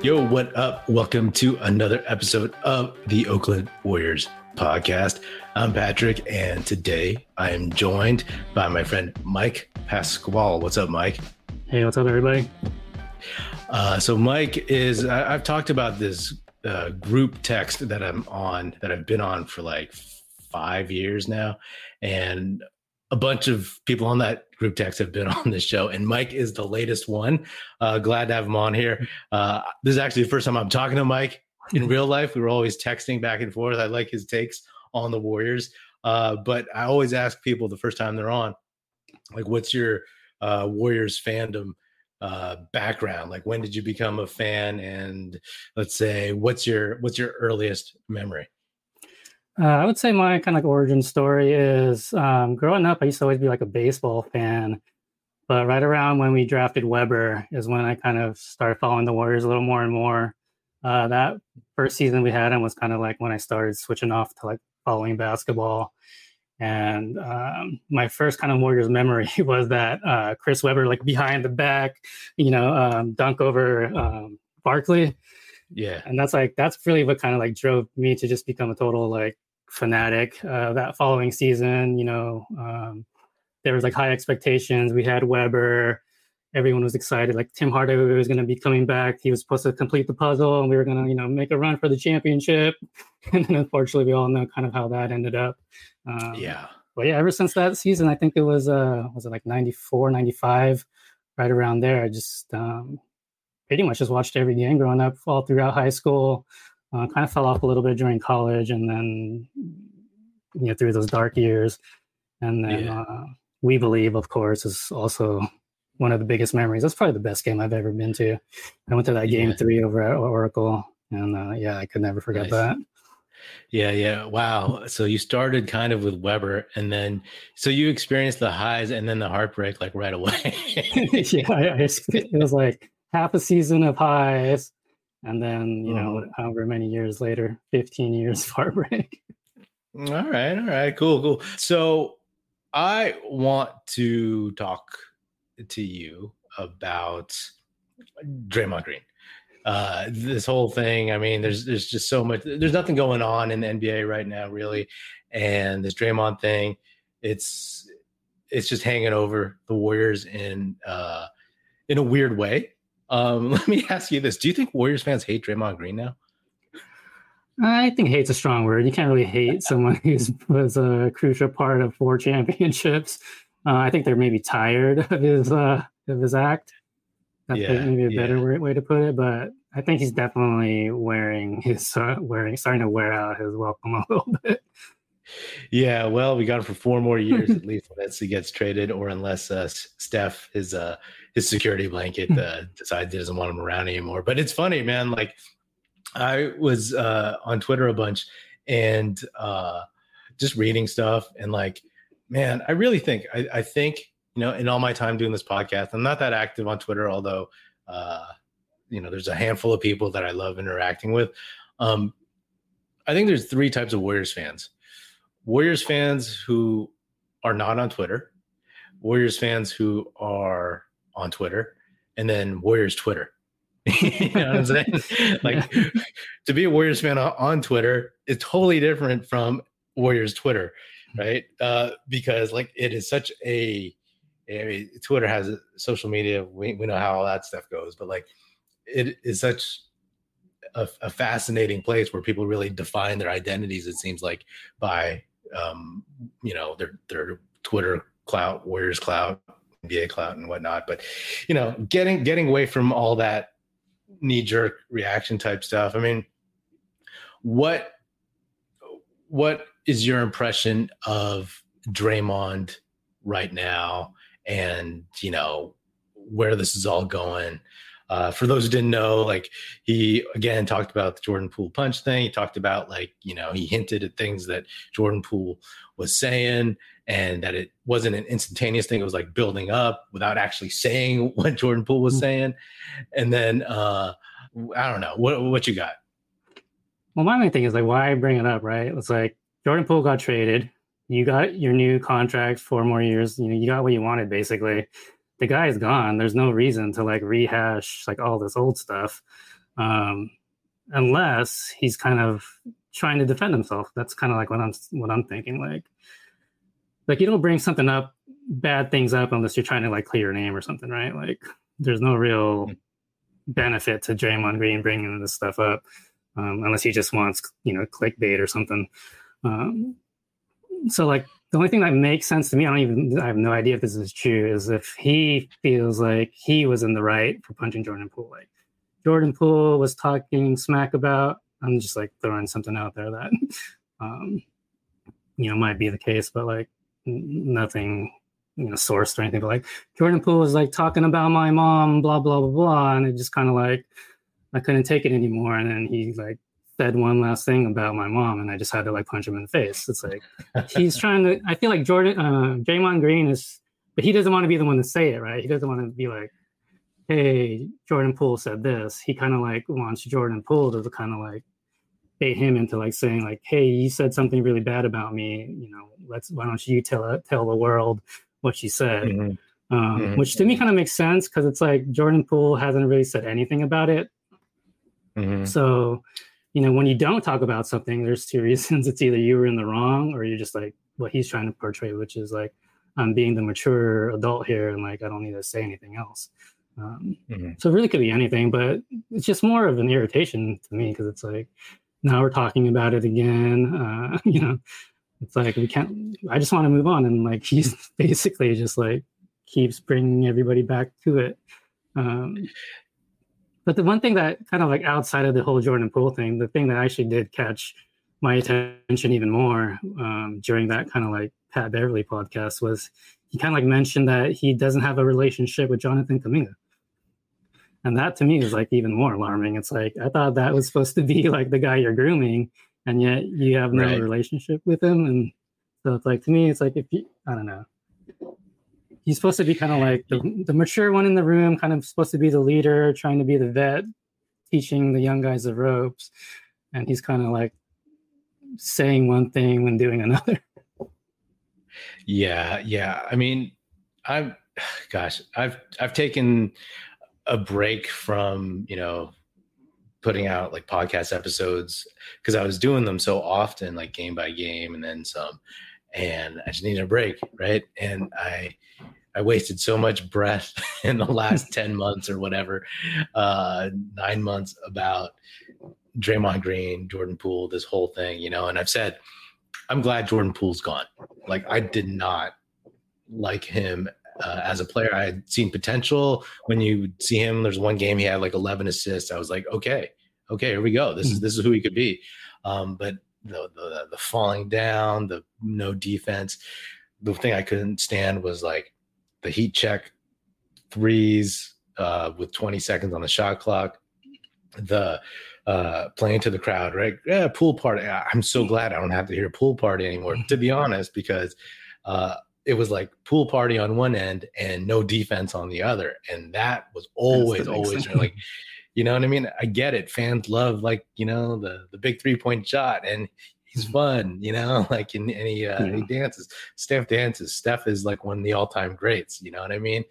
Yo, what up? Welcome to another episode of the Oakland Warriors podcast. I'm Patrick, and today I am joined by my friend Mike Pascual. What's up, Mike? Hey, what's up, everybody? Uh, so, Mike is, I, have talked about this uh, group text that I'm on, that I've been on for like five years now. And a bunch of people on that group text have been on this show, and Mike is the latest one. Uh, glad to have him on here. Uh, this is actually the first time I'm talking to Mike in real life. We were always texting back and forth. I like his takes on the Warriors, uh, but I always ask people the first time they're on, like, "What's your uh, Warriors fandom?" uh background like when did you become a fan and let's say what's your what's your earliest memory uh, I would say my kind of origin story is um, growing up. I used to always be like a baseball fan, but right around when we drafted Webber is when I kind of started following the Warriors a little more and more. Uh, that first season we had him was kind of like when I started switching off to like following basketball. And um, my first kind of Warriors memory was that uh, Chris Webber, like behind the back, you know, um, dunk over um, Barkley. Yeah. And that's like, that's really what kind of like drove me to just become a total like fanatic. Uh, that following season, you know, um, there was like high expectations. We had Webber. Everyone was excited. Like Tim Hardaway was going to be coming back. He was supposed to complete the puzzle, and we were going to, you know, make a run for the championship. And then, unfortunately, we all know kind of how that ended up. Um, yeah. But yeah, ever since that season, I think it was uh was it like 94, 95, right around there. I just um, pretty much just watched every game growing up, all throughout high school. Uh, kind of fell off a little bit during college, and then you know through those dark years, and then yeah. uh, we believe, of course, is also one of the biggest memories. That's probably the best game I've ever been to. I went to that game yeah. three over at Oracle, and uh, yeah, I could never forget nice. that. Yeah, yeah. Wow. So you started kind of with Webber, and then so you experienced the highs and then the heartbreak like right away. yeah, I, I, it was like half a season of highs, and then you know mm-hmm. however many years later 15 years of heartbreak all right all right cool cool so i want to talk to you about Draymond Green. Uh, this whole thing, I mean, there's there's just so much. There's nothing going on in the NBA right now, really, and this Draymond thing, it's it's just hanging over the Warriors in uh, in a weird way. Um, let me ask you this: Do you think Warriors fans hate Draymond Green now? I think hate's a strong word. You can't really hate someone who was a crucial part of four championships. Uh, I think they're maybe tired of his uh, of his act. That's yeah, maybe a better yeah. way to put it, but I think he's definitely wearing his uh, wearing starting to wear out his welcome a little bit. Yeah, well, we got him for four more years at least unless he gets traded, or unless uh, Steph, his uh, his security blanket, uh, decides he doesn't want him around anymore. But it's funny, man. Like I was uh, on Twitter a bunch and uh, just reading stuff, and like, man, I really think I, I think you know, in all my time doing this podcast, I'm not that active on Twitter, although uh, you know, there's a handful of people that I love interacting with. Um, I think there's three types of Warriors fans Warriors fans who are not on Twitter, Warriors fans who are on Twitter, and then Warriors Twitter. you know what I'm saying? like to be a Warriors fan on Twitter is totally different from Warriors Twitter, right? Uh, because like it is such a, I mean, Twitter has social media. We, we know how all that stuff goes, but like it is such a, a, fascinating place where people really define their identities. It seems like by um, you know, their their Twitter clout, Warriors clout, NBA clout, and whatnot. But you know, getting getting away from all that knee jerk reaction type stuff. I mean, what what is your impression of Draymond right now? And you know, where this is all going. Uh, for those who didn't know, like he again talked about the Jordan Poole punch thing. He talked about like you know he hinted at things that Jordan Poole was saying, and that it wasn't an instantaneous thing. It was like building up without actually saying what Jordan Poole was mm-hmm. saying. And then uh, I don't know what what you got. Well, my main thing is like why bring it up, right? It's like Jordan Poole got traded. You got your new contract, four more years. You know, you got what you wanted basically the guy is gone. There's no reason to like rehash like all this old stuff, um, unless he's kind of trying to defend himself. That's kind of like what I'm what I'm thinking. Like, like you don't bring something up, bad things up, unless you're trying to like clear your name or something, right? Like, there's no real hmm. benefit to Draymond Green bringing this stuff up, um, unless he just wants you know clickbait or something. Um, so like the only thing that makes sense to me, I don't even, I have no idea if this is true, is if he feels like he was in the right for punching Jordan Poole. Like Jordan Poole was talking smack about, I'm just like throwing something out there that, um, you know, might be the case, but like nothing, you know, sourced or anything. But like Jordan Poole was like talking about my mom, blah, blah, blah, blah. And it just kind of like, I couldn't take it anymore. And then he like said one last thing about my mom, and I just had to like punch him in the face. It's like he's trying to. I feel like Jordan, uh, Draymond Green is, but he doesn't want to be the one to say it, right? He doesn't want to be like, "Hey, Jordan Poole said this." He kind of like wants Jordan Poole to kind of like bait him into like saying like, "Hey, you said something really bad about me. You know, let's why don't you tell tell the world what you said." Mm-hmm. Um, mm-hmm. Which to me kind of makes sense because it's like Jordan Poole hasn't really said anything about it. Mm-hmm. So you know, when you don't talk about something, there's two reasons. It's either you were in the wrong or you're just like what he's trying to portray, which is like, I'm being the mature adult here and like I don't need to say anything else. Um, mm-hmm. So it really could be anything, but it's just more of an irritation to me because it's like now we're talking about it again. Uh, you know, it's like we can't. I just want to move on, and like he's basically just like keeps bringing everybody back to it. Um, but the one thing that kind of like outside of the whole Jordan Poole thing, the thing that actually did catch my attention even more um, during that kind of like Pat Beverley podcast was he kind of like mentioned that he doesn't have a relationship with Jonathan Kuminga. And that to me is like even more alarming. It's like I thought that was supposed to be like the guy you're grooming, and yet you have no right. relationship with him. And so it's like to me, it's like if you I don't know he's supposed to be kind of like the, the mature one in the room, kind of supposed to be the leader, trying to be the vet, teaching the young guys the ropes. And he's kind of like saying one thing when doing another. Yeah, yeah. I mean, I'm gosh, I've I've taken a break from, you know, putting out like podcast episodes because I was doing them so often, like game by game and then some. And I just needed a break, right? And I I wasted so much breath in the last 10 months or whatever, uh, nine months about Draymond Green, Jordan Poole, this whole thing, you know. And I've said, I'm glad Jordan Poole's gone. Like, I did not like him uh, as a player. I had seen potential when you see him. There's one game he had like 11 assists. I was like, okay, okay, here we go. This is hmm. this is who he could be. Um, but the, the the falling down, the no defense. The thing I couldn't stand was like the heat check threes uh, with 20 seconds on the shot clock, the uh, playing to the crowd, right? Yeah, pool party. I'm so glad I don't have to hear pool party anymore, to be honest, because uh, it was like pool party on one end and no defense on the other, and that was always, always like, you know what I mean? I get it. Fans love like you know the the big three point shot, and he's fun, you know, like and, and he uh, yeah. he dances. Steph dances. Steph is like one of the all time greats. You know what I mean?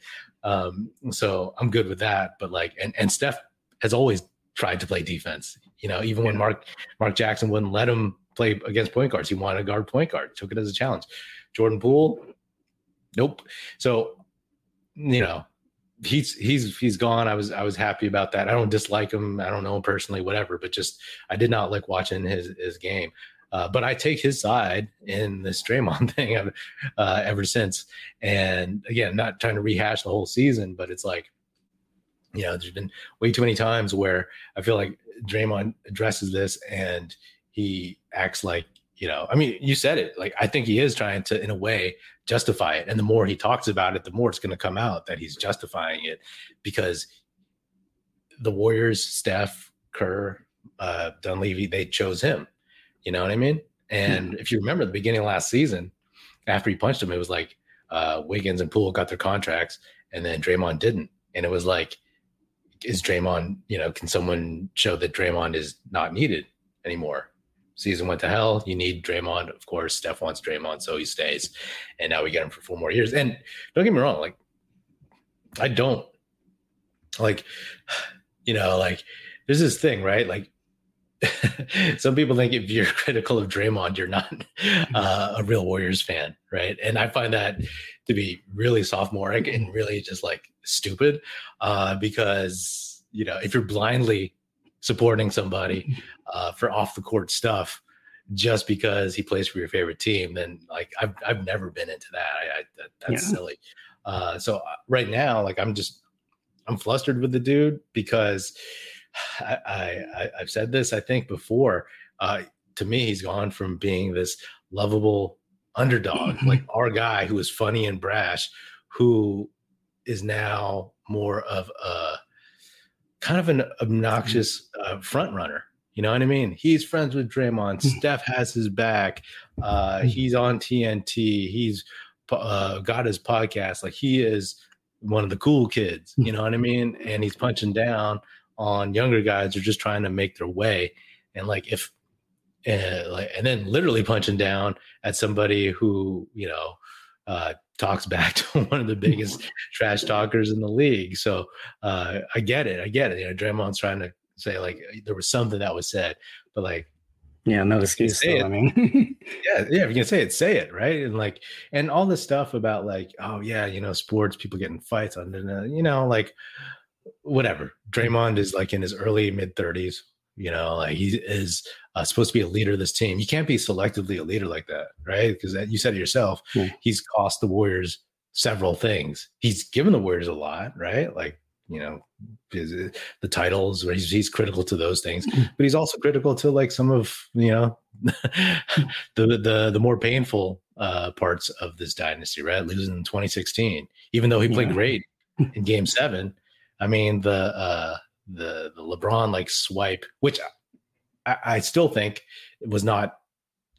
Um, so I'm good with that. But like, and and Steph has always tried to play defense. You know, even yeah. when Mark Mark Jackson wouldn't let him play against point guards, he wanted to guard point guard. Took it as a challenge. Jordan Poole, nope. So you know, he's he's he's gone. I was I was happy about that. I don't dislike him. I don't know him personally, whatever. But just I did not like watching his his game. Uh, but I take his side in this Draymond thing uh, ever since. And again, not trying to rehash the whole season, but it's like, you know, there's been way too many times where I feel like Draymond addresses this and he acts like you know, I mean, you said it. Like, I think he is trying to, in a way, justify it. And the more he talks about it, the more it's going to come out that he's justifying it because the Warriors, Steph, Kerr, uh, Dunleavy, they chose him. You know what I mean? And if you remember the beginning of last season, after he punched him, it was like uh, Wiggins and Poole got their contracts, and then Draymond didn't. And it was like, is Draymond, you know, can someone show that Draymond is not needed anymore? Season went to hell. You need Draymond. Of course, Steph wants Draymond, so he stays. And now we get him for four more years. And don't get me wrong, like, I don't like, you know, like, there's this thing, right? Like, some people think if you're critical of Draymond, you're not uh, a real Warriors fan, right? And I find that to be really sophomoric and really just like stupid, uh, because you know if you're blindly supporting somebody uh, for off the court stuff just because he plays for your favorite team, then like I've I've never been into that. I, I that, that's yeah. silly. Uh, so uh, right now, like I'm just I'm flustered with the dude because I, I I've said this I think before. Uh, to me, he's gone from being this lovable underdog, like our guy who is funny and brash, who is now more of a kind of an obnoxious uh, front runner. You know what I mean? He's friends with Draymond. Steph has his back. Uh, he's on TNT. He's uh, got his podcast. Like he is one of the cool kids. You know what I mean? And he's punching down on younger guys who are just trying to make their way. And like if uh, like and then literally punching down at somebody who you know uh, talks back to one of the biggest trash talkers in the league. So uh, I get it. I get it. You know, Draymond's trying to say like there was something that was said, but like yeah, no excuse. It. I mean, yeah, yeah. If you can say it, say it, right? And like, and all this stuff about like, oh yeah, you know, sports, people getting fights on, you know, like whatever. Draymond is like in his early mid thirties. You know, like he is uh, supposed to be a leader of this team. You can't be selectively a leader like that, right? Because you said it yourself. He's cost the Warriors several things. He's given the Warriors a lot, right? Like you know his, the titles where he's, he's critical to those things but he's also critical to like some of you know the the the more painful uh parts of this dynasty right losing in 2016 even though he played yeah. great in game seven I mean the uh, the the LeBron like swipe, which I, I still think it was not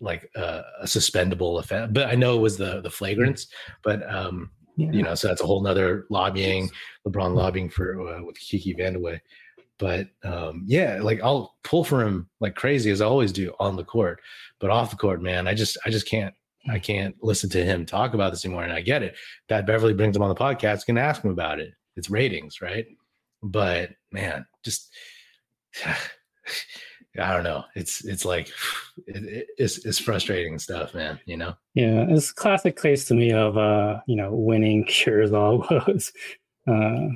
like a, a, suspendable offense, but I know it was the the flagrants. But um, yeah. you know, so that's a whole nother lobbying. LeBron lobbying for uh, with Kiki Vandeweghe. But um, yeah, like I'll pull for him like crazy as I always do on the court, but off the court, man, I just I just can't I can't listen to him talk about this anymore. And I get it. Pat Beverley brings him on the podcast, can ask him about it it's ratings, right? But man, just I don't know. It's it's like it, it's it's frustrating stuff, man. You know. Yeah, it's a classic case to me of uh, you know, winning cures all woes. Uh,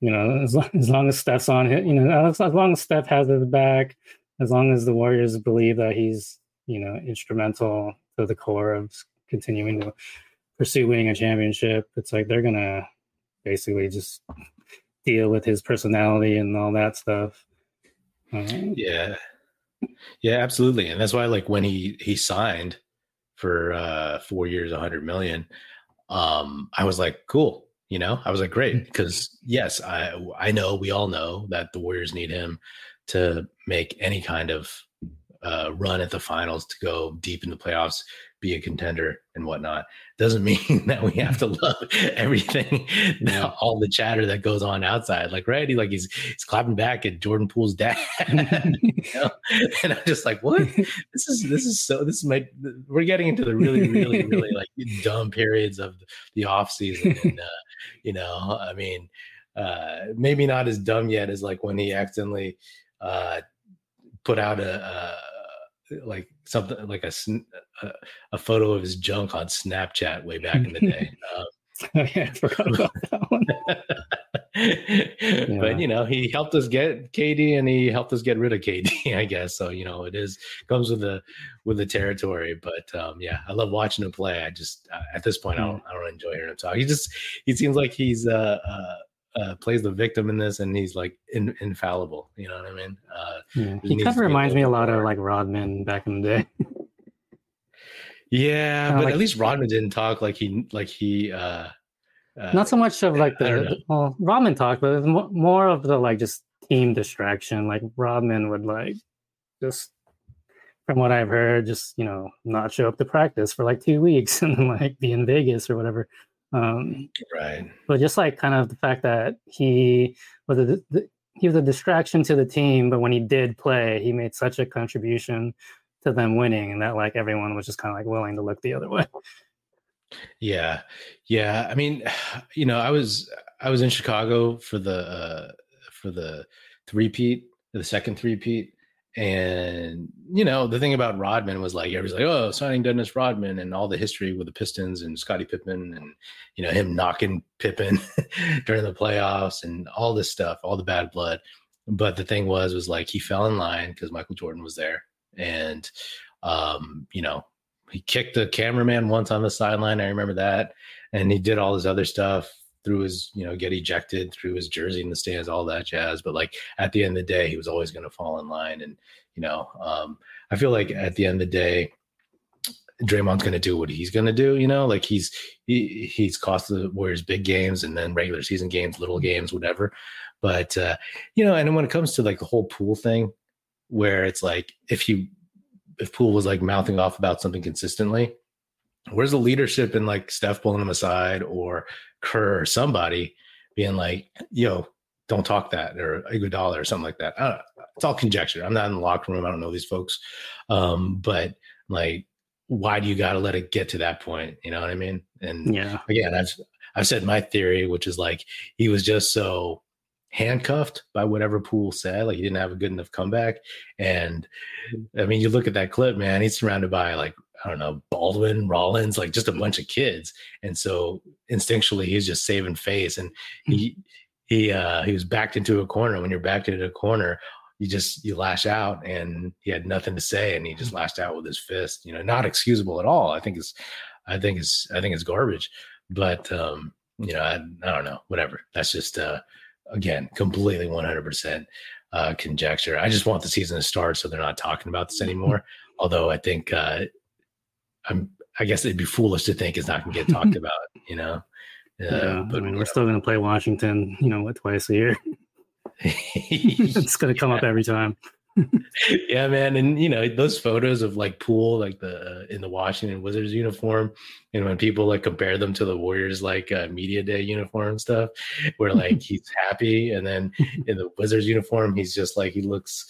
you know, as long, as long as Steph's on it, you know, as, as long as Steph has his back, as long as the Warriors believe that he's you know instrumental to the core of continuing to pursue winning a championship, it's like they're gonna basically just deal with his personality and all that stuff. Um, yeah, yeah, absolutely, and that's why like when he he signed for uh four years, a hundred million, um, I was like, cool. You know, I was like, great, because mm-hmm. yes, I I know we all know that the Warriors need him to make any kind of uh, run at the finals to go deep in the playoffs be a contender and whatnot. Doesn't mean that we have to love everything, yeah. all the chatter that goes on outside. Like, right? He, like he's he's clapping back at Jordan Poole's dad, you know? and I'm just like, what? This is this is so. This is my. We're getting into the really, really, really like dumb periods of the off season, and uh, you know, I mean, uh, maybe not as dumb yet as like when he accidentally uh, put out a, a like something like a, a, a photo of his junk on Snapchat way back in the day. Um, oh, yeah, I forgot about that one. yeah. But you know, he helped us get KD, and he helped us get rid of KD. I guess so. You know, it is comes with the with the territory. But um, yeah, I love watching him play. I just uh, at this point, I don't I don't enjoy hearing him talk. He just he seems like he's uh, uh uh, plays the victim in this, and he's like in, infallible. You know what I mean? Uh, yeah. He kind of reminds me a lot of like Rodman back in the day. Yeah, but like, at least Rodman didn't talk like he like he. uh uh, not so much of like the well, Rodman talked, but more of the like just team distraction. Like Rodman would like just from what I've heard, just you know, not show up to practice for like two weeks and then like be in Vegas or whatever. Um, right. But just like kind of the fact that he was a, he was a distraction to the team, but when he did play, he made such a contribution to them winning, and that like everyone was just kind of like willing to look the other way. Yeah, yeah. I mean, you know, I was I was in Chicago for the uh, for the three peat, the second three peat, and you know, the thing about Rodman was like everybody's like, oh, signing Dennis Rodman and all the history with the Pistons and Scottie Pippen and you know him knocking Pippen during the playoffs and all this stuff, all the bad blood. But the thing was, was like he fell in line because Michael Jordan was there, and um, you know, he kicked the cameraman once on the sideline. I remember that, and he did all this other stuff through his, you know, get ejected through his jersey in the stands, all that jazz. But like at the end of the day, he was always going to fall in line. And, you know, um, I feel like at the end of the day, Draymond's going to do what he's going to do, you know, like he's, he, he's cost the Warriors big games and then regular season games, little games, whatever. But, uh, you know, and when it comes to like the whole Poole thing, where it's like, if you if Poole was like mouthing off about something consistently, where's the leadership in like Steph pulling him aside or Kerr or somebody being like, yo, don't talk that or Iguodala or something like that. It's all conjecture. I'm not in the locker room. I don't know these folks. Um, but like, why do you got to let it get to that point? You know what I mean? And yeah, again, I've, I've said my theory, which is like, he was just so handcuffed by whatever Poole said. Like he didn't have a good enough comeback. And I mean, you look at that clip, man, he's surrounded by like I don't know, Baldwin, Rollins, like just a bunch of kids. And so instinctually he's just saving face. And he he uh he was backed into a corner. When you're backed into a corner, you just you lash out and he had nothing to say and he just lashed out with his fist. You know, not excusable at all. I think it's I think it's I think it's garbage. But um, you know, I, I don't know, whatever. That's just uh again completely 100% uh conjecture. I just want the season to start so they're not talking about this anymore. Although I think uh I'm I guess it'd be foolish to think it's not going to get talked about, you know. Uh, yeah, but I mean, we're still going to play Washington, you know, what twice a year. it's going to come up every time. Yeah, man, and you know those photos of like Poole, like the uh, in the Washington Wizards uniform, and when people like compare them to the Warriors like uh, media day uniform stuff, where like he's happy, and then in the Wizards uniform, he's just like he looks,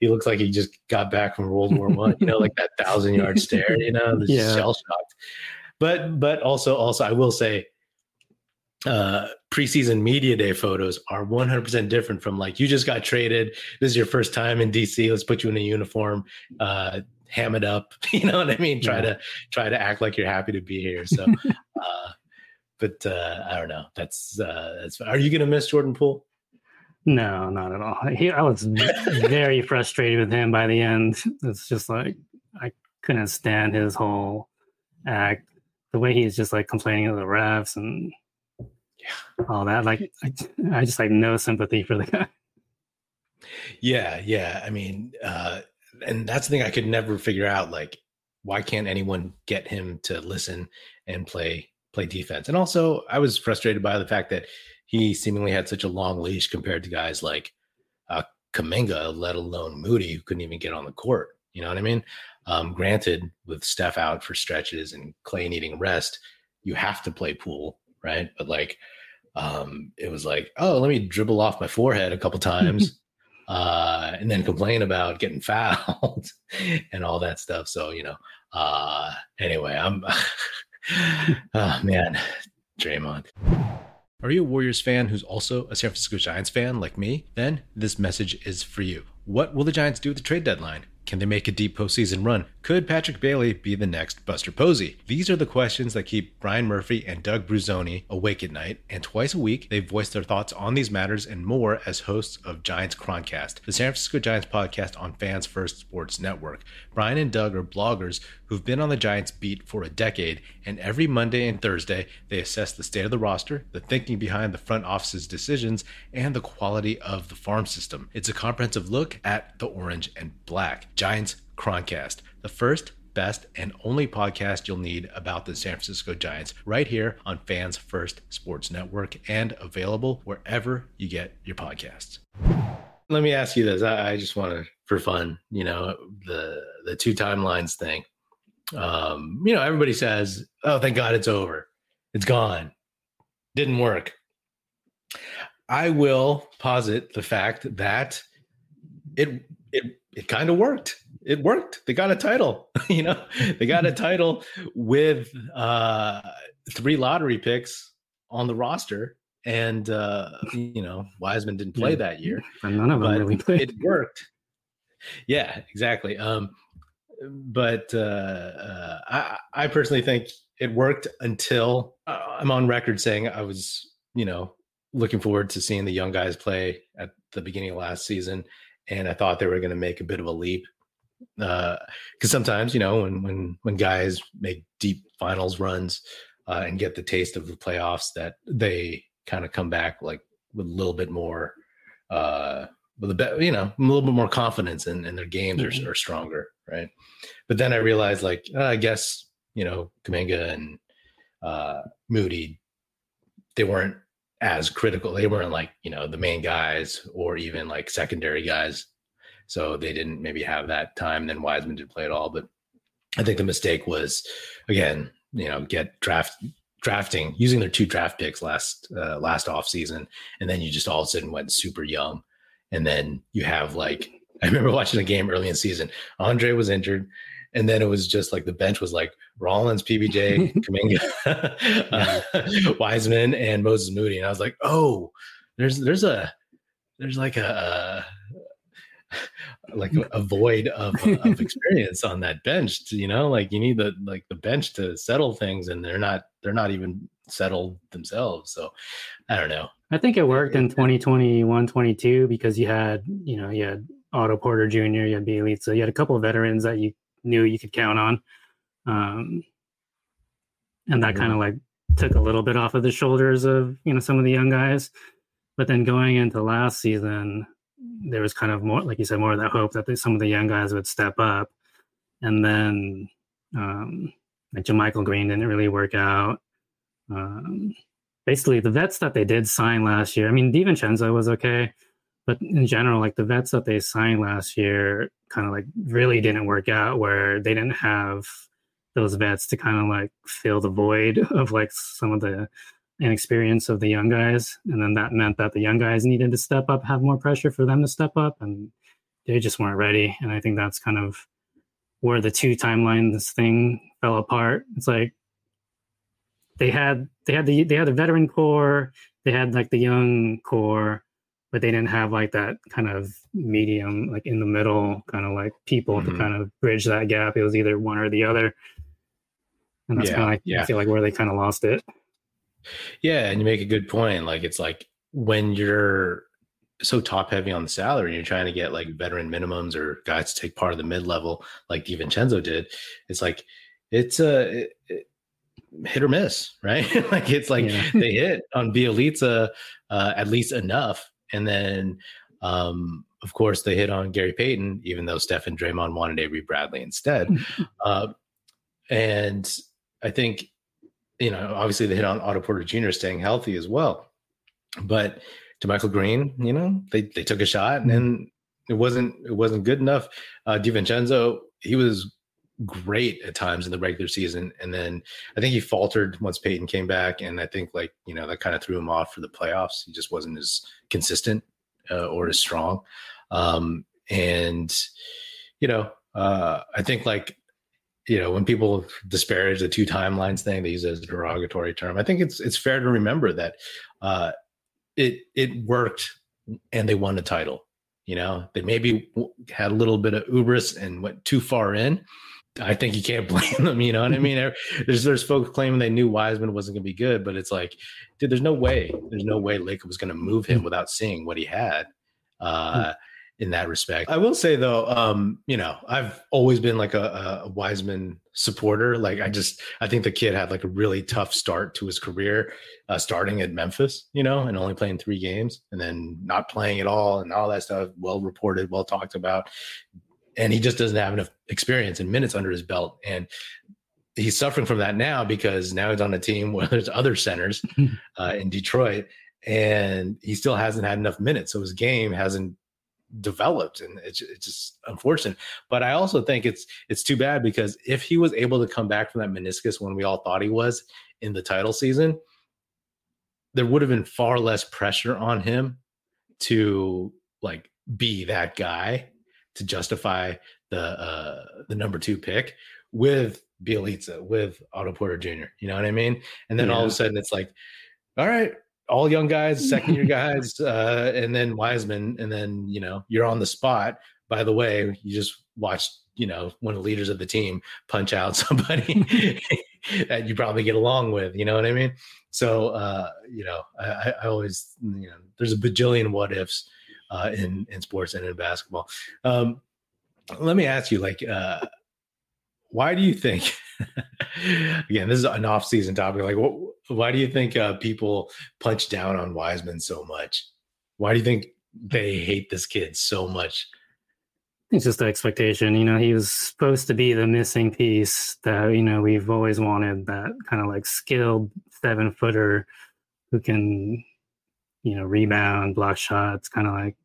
he looks like he just got back from World War One, you know, like that thousand yard stare, you know, yeah. shell shocked. But but also also I will say uh, preseason media day photos are 100% different from like you just got traded this is your first time in dc let's put you in a uniform uh ham it up you know what i mean try yeah. to try to act like you're happy to be here so uh but uh i don't know that's uh that's are you gonna miss jordan poole no not at all he, i was very frustrated with him by the end it's just like i couldn't stand his whole act the way he's just like complaining to the refs and. All that. Like, I, I just like no sympathy for the guy. Yeah, yeah. I mean, uh, and that's the thing I could never figure out. Like, why can't anyone get him to listen and play play defense? And also, I was frustrated by the fact that he seemingly had such a long leash compared to guys like uh, Kuminga, let alone Moody, who couldn't even get on the court. You know what I mean? Um, granted, with Steph out for stretches and Clay needing rest, you have to play Poole, right? But like, um, it was like, oh, let me dribble off my forehead a couple times, uh, and then complain about getting fouled and all that stuff. So you know, uh, anyway, I'm, oh man, Draymond. Are you a Warriors fan who's also a San Francisco Giants fan like me? Then this message is for you. What will the Giants do at the trade deadline? Can they make a deep postseason run? Could Patrick Bailey be the next Buster Posey? These are the questions that keep Brian Murphy and Doug Bruzzone awake at night, and twice a week they voice their thoughts on these matters and more as hosts of Giants Chroncast, the San Francisco Giants podcast on Fans First Sports Network. Brian and Doug are bloggers who've been on the Giants beat for a decade, and every Monday and Thursday they assess the state of the roster, the thinking behind the front office's decisions, and the quality of the farm system. It's a comprehensive look at the orange and black. Giants Chroncast, the first best and only podcast you'll need about the San Francisco Giants right here on Fans First Sports Network and available wherever you get your podcasts. Let me ask you this. I, I just want to, for fun, you know, the the two timelines thing. Um, you know, everybody says, "Oh, thank God it's over. It's gone. Didn't work." I will posit the fact that it it it kind of worked it worked. They got a title. you know, they got a title with uh, three lottery picks on the roster, and uh, you know, Wiseman didn't play yeah. that year. And none of them really played. It worked. Yeah, exactly. Um, but uh, uh, I, I personally think it worked until uh, I'm on record saying I was, you know, looking forward to seeing the young guys play at the beginning of last season, and I thought they were going to make a bit of a leap because uh, sometimes you know when when when guys make deep finals runs uh, and get the taste of the playoffs that they kind of come back like with a little bit more uh with a bit you know a little bit more confidence and, in their games mm-hmm. are, are stronger right but then i realized like uh, i guess you know Kuminga and uh moody they weren't as critical they weren't like you know the main guys or even like secondary guys so they didn't maybe have that time. Then Wiseman did play at all, but I think the mistake was again, you know, get draft drafting using their two draft picks last uh, last off season, and then you just all of a sudden went super young, and then you have like I remember watching a game early in season. Andre was injured, and then it was just like the bench was like Rollins, PBJ, Kuminga, uh, Wiseman, and Moses Moody, and I was like, oh, there's there's a there's like a, like a, void of, of experience on that bench to, you know like you need the like the bench to settle things and they're not they're not even settled themselves. So i don't know. I think it worked in 2021 22 because you had you know you had otto porter jr you had Bjelica, so you had a couple of veterans that you knew you could count on um and that kind of like took a little bit off of the shoulders of you know some of the young guys but then going into last season there was kind of more, like you said, more of that hope that some of the young guys would step up. And then um, like JaMychal Green didn't really work out. Um, basically, the vets that they did sign last year, I mean, DiVincenzo was okay, but in general, like the vets that they signed last year kind of like really didn't work out where they didn't have those vets to kind of like fill the void of like some of the inexperience of the young guys. And then that meant that the young guys needed to step up, have more pressure for them to step up, and they just weren't ready. And I think that's kind of where the two timelines thing fell apart. It's like they had they had the they had the veteran core, they had like the young core, but they didn't have like that kind of medium, like in the middle, kind of like people mm-hmm. to kind of bridge that gap. It was either one or the other. And that's yeah, kind of like yeah. I feel like where they kind of lost it. Yeah, and you make a good point. Like it's like when you're so top heavy on the salary and you're trying to get like veteran minimums or guys to take part of the mid level like DiVincenzo did, it's like it's a it, it, hit or miss, right? like it's like yeah. they hit on Bjelica uh, at least enough, and then um, of course they hit on Gary Payton, even though Steph and Draymond wanted Avery Bradley instead. uh, and I think you know, obviously they hit on Otto Porter Jr. staying healthy as well. But JaMychal Green, you know, they they took a shot and it wasn't it wasn't good enough. Uh DiVincenzo, he was great at times in the regular season. And then I think he faltered once Payton came back. And I think like, you know, that kind of threw him off for the playoffs. He just wasn't as consistent uh, or as strong. Um, and, you know, uh, I think like you know when people disparage the two timelines thing they use it as a derogatory term i think it's it's fair to remember that uh it it worked and they won the title you know they maybe had a little bit of ubris and went too far in i think you can't blame them you know what i mean there's there's folks claiming they knew wiseman wasn't going to be good but it's like dude there's no way there's no way Lacob was going to move him without seeing what he had uh in that respect. I will say though, um, you know, I've always been like a, a, Wiseman supporter. Like I just, I think the kid had like a really tough start to his career, uh, starting at Memphis, you know, and only playing three games and then not playing at all and all that stuff. Well reported, well talked about. And he just doesn't have enough experience and minutes under his belt. And he's suffering from that now because now he's on a team where there's other centers uh, in Detroit, and he still hasn't had enough minutes. So his game hasn't developed, and it's, it's just unfortunate. But I also think it's it's too bad because if he was able to come back from that meniscus when we all thought he was in the title season, there would have been far less pressure on him to like be that guy to justify the uh the number two pick with Bjelica, with Otto Porter Jr. You know what I mean? And then yeah. all of a sudden it's like, all right, all young guys, second year guys, uh, and then Wiseman, and then you know you're on the spot. By the way, you just watched you know one of the leaders of the team punch out somebody that you probably get along with. You know what I mean? So uh, you know, I, I always you know there's a bajillion what ifs uh, in in sports and in basketball. Um, let me ask you, like, uh, why do you think? again, this is an off-season topic. Like, what, why do you think uh, people punch down on Wiseman so much? Why do you think they hate this kid so much? It's just the expectation. You know, he was supposed to be the missing piece that you know we've always wanted. That kind of like skilled seven footer who can, you know, rebound, block shots, kind of like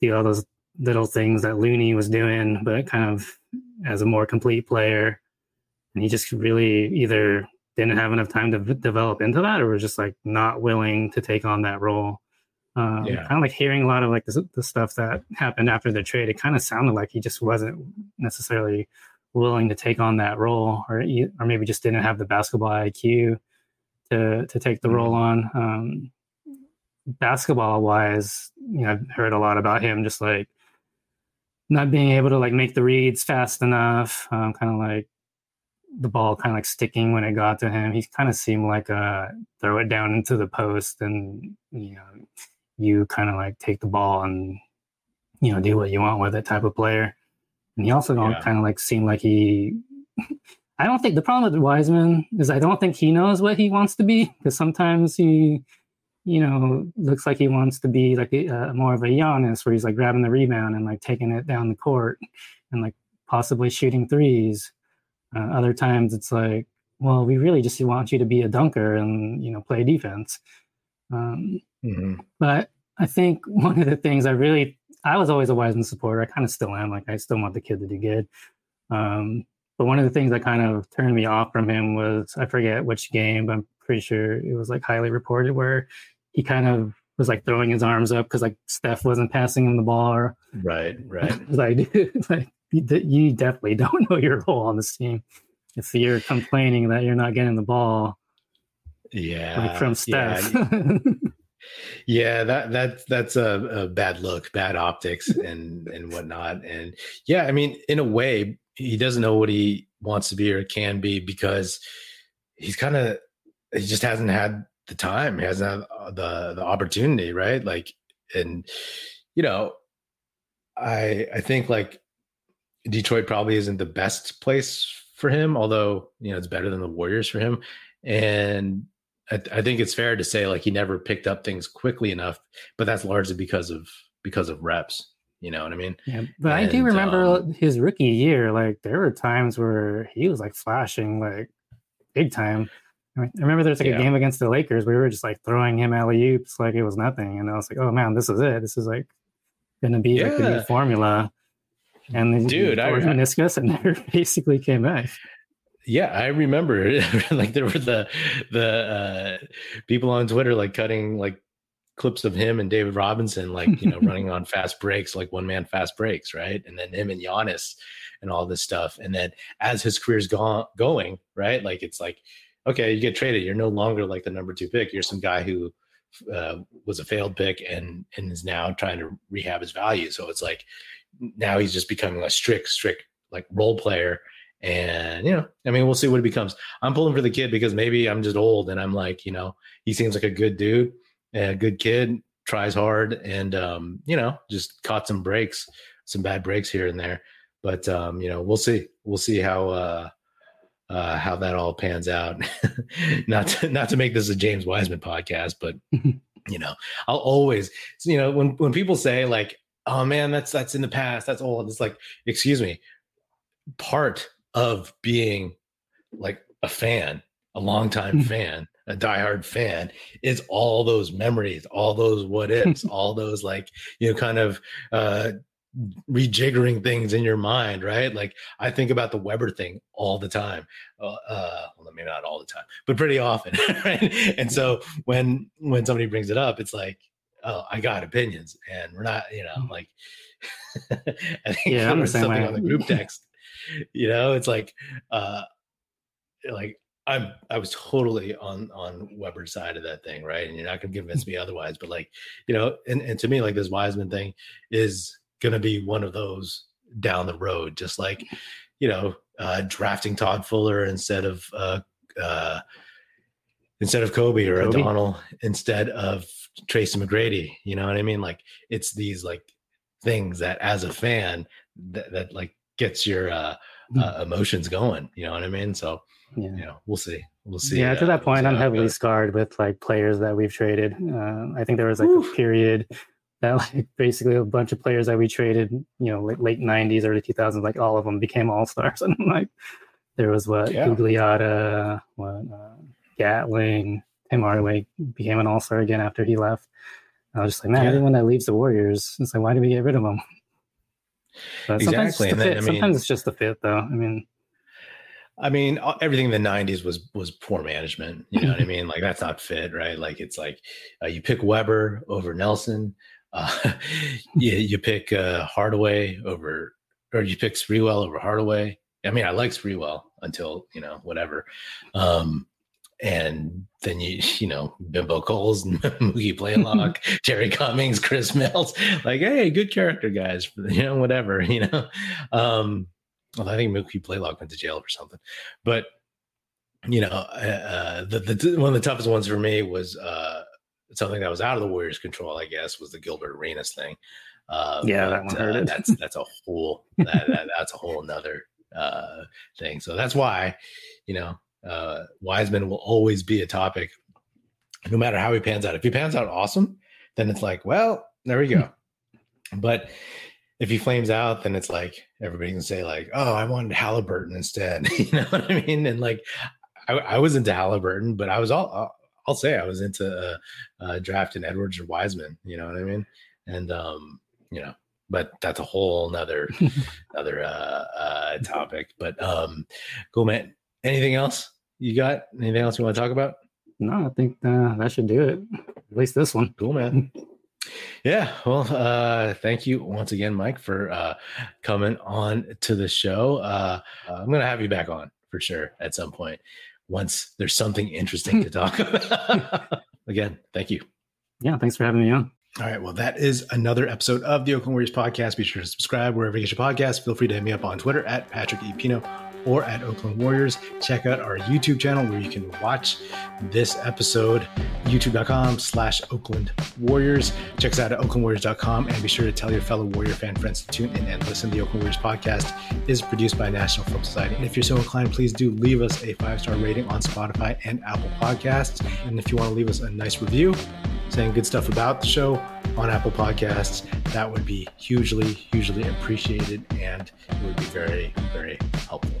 do all those little things that Looney was doing, but kind of as a more complete player. And he just really either didn't have enough time to v- develop into that or was just like not willing to take on that role. Um, yeah. Kind of like hearing a lot of like the, the stuff that happened after the trade, it kind of sounded like he just wasn't necessarily willing to take on that role or, or maybe just didn't have the basketball IQ to, to take the mm-hmm. role on. Um, basketball wise, you know, I've heard a lot about him just like not being able to like make the reads fast enough, um, kind of like the ball kind of like sticking when it got to him. He kind of seemed like a throw it down into the post and you know you kind of like take the ball and you know do what you want with it type of player. And he also don't yeah. kind of like seem like he. I don't think the problem with Wiseman is I don't think he knows what he wants to be because sometimes he you know, looks like he wants to be like a, uh, more of a Giannis, where he's like grabbing the rebound and like taking it down the court and like possibly shooting threes. Uh, other times it's like, well, we really just want you to be a dunker and you know play defense. Um, mm-hmm. But I think one of the things I really, I was always a Wiseman supporter. I kind of still am. Like I still want the kid to do good. Um, but one of the things that kind of turned me off from him was I forget which game, but I'm pretty sure it was like highly reported where he kind of was like throwing his arms up because like Steph wasn't passing him the ball. Or, right, right. like, like you definitely don't know your role on this team if you're complaining that you're not getting the ball. Yeah, like from Steph. Yeah. yeah that that that's a, a, bad look bad optics and and whatnot and yeah i mean in a way he doesn't know what he wants to be or can be because he's kind of he just hasn't had the time. He hasn't had uh, the the opportunity, right? Like, and you know, I I think like Detroit probably isn't the best place for him, although you know it's better than the Warriors for him. And I, I think it's fair to say like he never picked up things quickly enough, but that's largely because of because of reps. You know what I mean? Yeah, but and, I do remember um, his rookie year. Like there were times where he was like flashing like big time. I remember there's like yeah. a game against the Lakers. We were just like throwing him alley oops like it was nothing, and I was like, "Oh man, this is it. This is like going to be yeah. like the new formula." And then dude, I meniscus and never basically came back. Yeah, I remember like there were the the uh, people on Twitter like cutting like clips of him and David Robinson like you know running on fast breaks like one man fast breaks right and then him and Giannis and all this stuff and then as his career's gone going right like it's like okay, you get traded. You're no longer like the number two pick. You're some guy who uh, was a failed pick and and is now trying to rehab his value. So it's like now he's just becoming a strict, strict like role player. And you know, I mean, we'll see what he becomes. I'm pulling for the kid because maybe I'm just old and I'm like, you know, he seems like a good dude, and a good kid, tries hard, and um, you know, just caught some breaks, some bad breaks here and there. But um, you know, we'll see. We'll see how uh uh, how that all pans out. not to, not to make this a James Wiseman podcast, but you know, I'll always you know when when people say like oh man, that's that's in the past. That's old. It's like, excuse me, part of being like a fan, a longtime hmm. fan, a diehard fan, is all those memories, all those what ifs, all those like you know, kind of uh rejiggering things in your mind, right? Like I think about the Webber thing all the time. Uh, well, maybe not all the time, but pretty often, right? And so when when somebody brings it up, it's like, oh, I got opinions, and we're not, you know, mm. like I think yeah, there was something way. on the group text. You know, it's like, uh, like I'm I was totally on on Webber's side of that thing, right? And you're not gonna convince me otherwise. But like, you know, and, and to me, like this Wiseman thing is gonna be one of those down the road, just like, you know, uh drafting Todd Fuller instead of uh uh instead of Kobe or Kobe. Adonal instead of Tracy McGrady. You know what I mean? Like it's these like things that as a fan that, that like gets your uh, hmm. uh, emotions going. You know what I mean? So yeah. you know, we'll see. We'll see. Yeah, to that point, I'm heavily scarred with like players that we've traded. Uh, I think there was like Oof. a period that like basically a bunch of players that we traded, you know, late, late 90s, early 2000s, like all of them became all stars. And like there was what yeah. Gugliotta, what uh, Gatling, Tim Hardaway became an all star again after he left. I was just like, man, yeah. anyone that leaves the Warriors, it's like, why do we get rid of them? But exactly. Sometimes, then, I mean, sometimes it's just the fit, though. I mean, I mean, everything in the '90s was was poor management. You know what I mean? Like that's not fit, right? Like it's like uh, you pick Webber over Nelson, uh, you you pick uh, Hardaway over, or you pick Sprewell over Hardaway. I mean, I like Sprewell until you know whatever. Um, and then you you know Bimbo Coles, Mookie Blaylock, Terry Cummings, Chris Mills, like hey, good character guys, you know whatever, you know. Um, well, I think Mookie Blaylock went to jail or something, but you know, uh, uh, the, the one of the toughest ones for me was uh, something that was out of the Warriors' control. I guess was the Gilbert Arenas thing. Uh, yeah, but, that one hurt uh, That's that's a whole that, that, that's a whole another uh, thing. So that's why, you know, uh, Wiseman will always be a topic, no matter how he pans out. If he pans out awesome, then it's like, well, there we go. but if he flames out, then it's like everybody can say like, "Oh, I wanted Halliburton instead." you know what I mean? And like, I, I was into Halliburton, but I was all I'll, say I was into uh, uh, drafting Edwards or Wiseman. You know what I mean? And um, you know, but that's a whole another another uh, uh, topic. But um, cool, man anything else you got? Anything else you want to talk about? No, I think uh, that should do it. At least this one. Cool, man. yeah. Well, uh, thank you once again, Mike, for uh, coming on to the show. Uh, I'm going to have you back on for sure at some point once there's something interesting hmm. to talk about. again, thank you. Yeah. Thanks for having me on. All right. Well, that is another episode of the Oakland Warriors podcast. Be sure to subscribe wherever you get your podcast. Feel free to hit me up on Twitter at Patrick E. Pino or at Oakland Warriors. Check out our YouTube channel where you can watch this episode, youtube.com slash Oakland Warriors. Check us out at oaklandwarriors.com and be sure to tell your fellow Warrior fan friends to tune in and listen. The Oakland Warriors podcast is produced by National Film Society. And if you're so inclined, please do leave us a five-star rating on Spotify and Apple Podcasts. And if you want to leave us a nice review saying good stuff about the show on Apple Podcasts, that would be hugely, hugely appreciated and it would be very, very helpful.